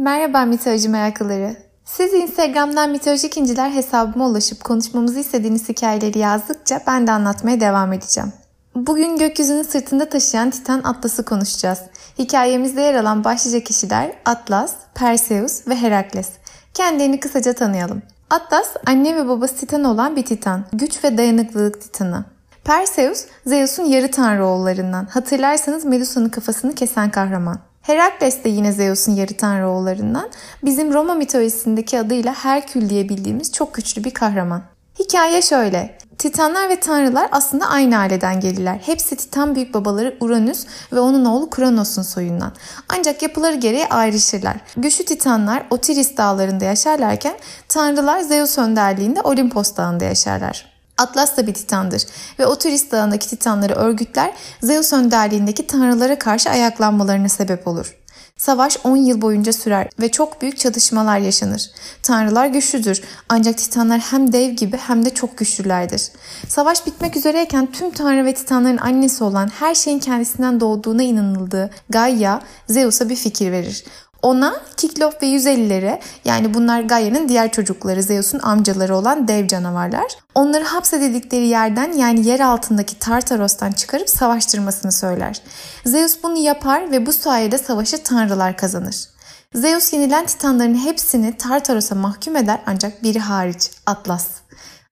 Merhaba mitoloji meraklıları. Siz Instagram'dan mitolojik inciler hesabıma ulaşıp konuşmamızı istediğiniz hikayeleri yazdıkça ben de anlatmaya devam edeceğim. Bugün gökyüzünü sırtında taşıyan Titan Atlas'ı konuşacağız. Hikayemizde yer alan başlıca kişiler Atlas, Perseus ve Herakles. Kendilerini kısaca tanıyalım. Atlas, anne ve babası Titan olan bir Titan. Güç ve dayanıklılık Titanı. Perseus, Zeus'un yarı tanrı oğullarından. Hatırlarsanız Medusa'nın kafasını kesen kahraman. Herakles de yine Zeus'un yarı tanrı. Bizim Roma mitolojisindeki adıyla Herkül diye bildiğimiz çok güçlü bir kahraman. Hikaye şöyle. Titanlar ve tanrılar aslında aynı aileden gelirler. Hepsi Titan büyük babaları Uranüs ve onun oğlu Kronos'un soyundan. Ancak yapıları gereği ayrışırlar. Güçlü Titanlar Otiris dağlarında yaşarlarken tanrılar Zeus önderliğinde Olimpos dağında yaşarlar. Atlas da bir titandır ve Otiris dağındaki titanları örgütler Zeus önderliğindeki tanrılara karşı ayaklanmalarına sebep olur. Savaş 10 yıl boyunca sürer ve çok büyük çatışmalar yaşanır. Tanrılar güçlüdür ancak titanlar hem dev gibi hem de çok güçlülerdir. Savaş bitmek üzereyken tüm tanrı ve titanların annesi olan her şeyin kendisinden doğduğuna inanıldığı Gaia Zeus'a bir fikir verir. Ona Kiklop ve 150'lere yani bunlar Gaia'nın diğer çocukları Zeus'un amcaları olan dev canavarlar. Onları hapsedildikleri yerden yani yer altındaki Tartaros'tan çıkarıp savaştırmasını söyler. Zeus bunu yapar ve bu sayede savaşı tanrılar kazanır. Zeus yenilen titanların hepsini Tartaros'a mahkum eder ancak biri hariç Atlas.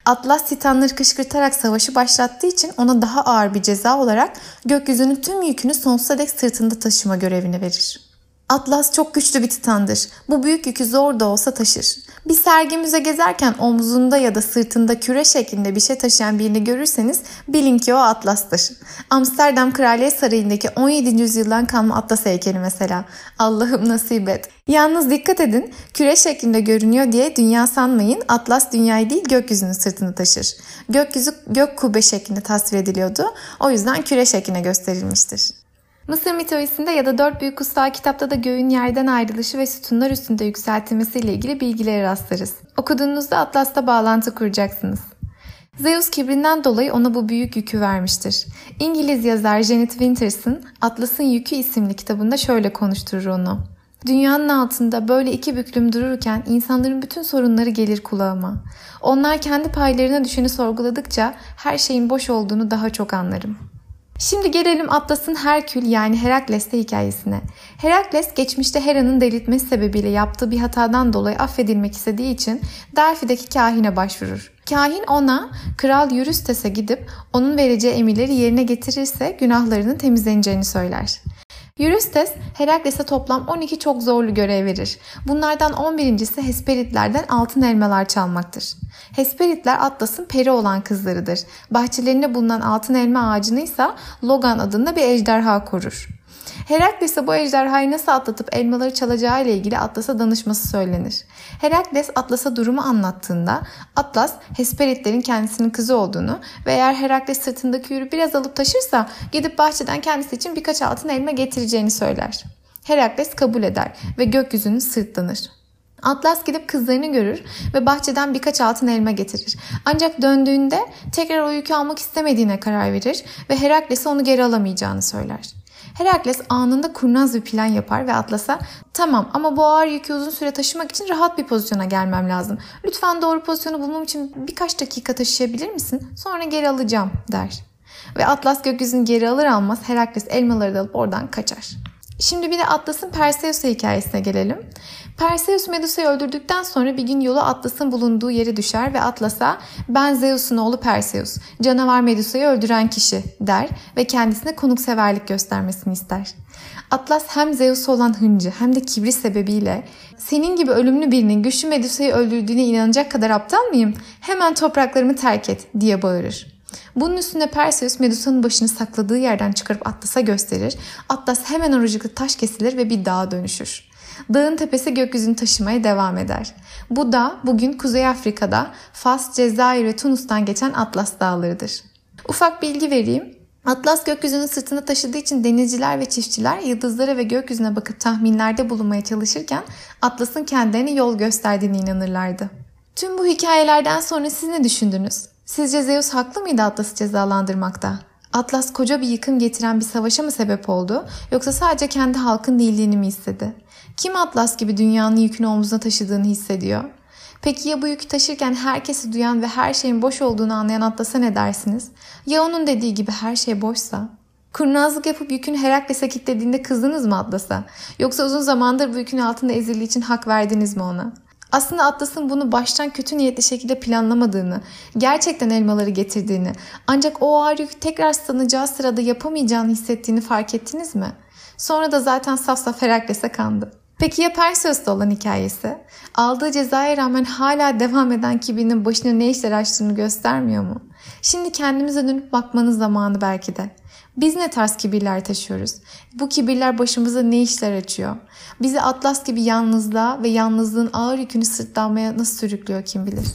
Atlas titanları kışkırtarak savaşı başlattığı için ona daha ağır bir ceza olarak gökyüzünün tüm yükünü sonsuza dek sırtında taşıma görevini verir. Atlas çok güçlü bir titandır. Bu büyük yükü zor da olsa taşır. Bir sergimize gezerken omzunda ya da sırtında küre şeklinde bir şey taşıyan birini görürseniz bilin ki o Atlas'tır. Amsterdam Kraliyet Sarayı'ndaki 17. yüzyıldan kalma Atlas heykeli mesela. Allah'ım nasip et. Yalnız dikkat edin küre şeklinde görünüyor diye dünya sanmayın. Atlas dünyayı değil gökyüzünün sırtını taşır. Gökyüzü gök kubbe şeklinde tasvir ediliyordu. O yüzden küre şekline gösterilmiştir. Mısır mitolojisinde ya da dört büyük kutsal kitapta da göğün yerden ayrılışı ve sütunlar üstünde yükseltilmesiyle ilgili bilgilere rastlarız. Okuduğunuzda Atlas'ta bağlantı kuracaksınız. Zeus kibrinden dolayı ona bu büyük yükü vermiştir. İngiliz yazar Janet Winters'ın Atlas'ın Yükü isimli kitabında şöyle konuşturur onu. Dünyanın altında böyle iki büklüm dururken insanların bütün sorunları gelir kulağıma. Onlar kendi paylarına düşeni sorguladıkça her şeyin boş olduğunu daha çok anlarım. Şimdi gelelim Atlas'ın Herkül yani Herakles'te hikayesine. Herakles geçmişte Hera'nın delirtmesi sebebiyle yaptığı bir hatadan dolayı affedilmek istediği için Delphi'deki kahine başvurur. Kahin ona Kral Eurystes'e gidip onun vereceği emirleri yerine getirirse günahlarının temizleneceğini söyler. Eurystes Herakles'e toplam 12 çok zorlu görev verir. Bunlardan 11.si Hesperitlerden altın elmalar çalmaktır. Hesperitler Atlas'ın peri olan kızlarıdır. Bahçelerinde bulunan altın elma ağacını ise Logan adında bir ejderha korur. Herakles bu ejderhayı nasıl atlatıp elmaları çalacağı ile ilgili Atlas'a danışması söylenir. Herakles Atlas'a durumu anlattığında Atlas Hesperitlerin kendisinin kızı olduğunu ve eğer Herakles sırtındaki yürü biraz alıp taşırsa gidip bahçeden kendisi için birkaç altın elma getireceğini söyler. Herakles kabul eder ve gökyüzünü sırtlanır. Atlas gidip kızlarını görür ve bahçeden birkaç altın elma getirir. Ancak döndüğünde tekrar o yükü almak istemediğine karar verir ve Herakles'e onu geri alamayacağını söyler. Herakles anında kurnaz bir plan yapar ve Atlas'a tamam ama bu ağır yükü uzun süre taşımak için rahat bir pozisyona gelmem lazım. Lütfen doğru pozisyonu bulmam için birkaç dakika taşıyabilir misin? Sonra geri alacağım der. Ve Atlas gökyüzünü geri alır almaz Herakles elmaları da alıp oradan kaçar. Şimdi bir de Atlas'ın Perseus hikayesine gelelim. Perseus Medusa'yı öldürdükten sonra bir gün yolu Atlas'ın bulunduğu yere düşer ve Atlas'a ben Zeus'un oğlu Perseus, canavar Medusa'yı öldüren kişi der ve kendisine konukseverlik göstermesini ister. Atlas hem Zeus olan hıncı hem de kibri sebebiyle senin gibi ölümlü birinin güçlü Medusa'yı öldürdüğüne inanacak kadar aptal mıyım? Hemen topraklarımı terk et diye bağırır. Bunun üstüne Perseus Medusa'nın başını sakladığı yerden çıkarıp Atlas'a gösterir. Atlas hemen orucuklu taş kesilir ve bir dağa dönüşür. Dağın tepesi gökyüzünü taşımaya devam eder. Bu dağ bugün Kuzey Afrika'da Fas, Cezayir ve Tunus'tan geçen Atlas Dağları'dır. Ufak bilgi vereyim. Atlas gökyüzünü sırtında taşıdığı için denizciler ve çiftçiler yıldızlara ve gökyüzüne bakıp tahminlerde bulunmaya çalışırken Atlas'ın kendilerine yol gösterdiğine inanırlardı. Tüm bu hikayelerden sonra siz ne düşündünüz? Sizce Zeus haklı mıydı Atlas'ı cezalandırmakta? Atlas koca bir yıkım getiren bir savaşa mı sebep oldu yoksa sadece kendi halkın değilliğini mi istedi? Kim Atlas gibi dünyanın yükünü omzuna taşıdığını hissediyor? Peki ya bu yükü taşırken herkesi duyan ve her şeyin boş olduğunu anlayan Atlas'a ne dersiniz? Ya onun dediği gibi her şey boşsa? Kurnazlık yapıp yükünü Herakles'e kilitlediğinde kızdınız mı Atlas'a? Yoksa uzun zamandır bu yükün altında ezildiği için hak verdiniz mi ona? Aslında Atlas'ın bunu baştan kötü niyetli şekilde planlamadığını, gerçekten elmaları getirdiğini, ancak o ağır yükü tekrar sanacağı sırada yapamayacağını hissettiğini fark ettiniz mi? Sonra da zaten saf saf Herakles'e kandı. Peki ya Perseus'ta olan hikayesi? Aldığı cezaya rağmen hala devam eden kibirinin başına ne işler açtığını göstermiyor mu? Şimdi kendimize dönüp bakmanın zamanı belki de. Biz ne tarz kibirler taşıyoruz? Bu kibirler başımıza ne işler açıyor? Bizi Atlas gibi yalnızlığa ve yalnızlığın ağır yükünü sırtlanmaya nasıl sürüklüyor kim bilir?